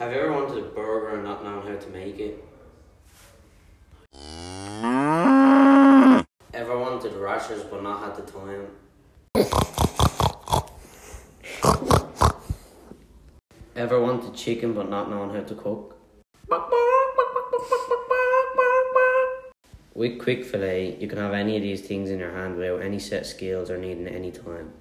Have you ever wanted a burger and not known how to make it? Ever wanted rashers but not had the time? Ever wanted chicken but not knowing how to cook? With Quick Filet, you can have any of these things in your hand without any set skills or needing any time.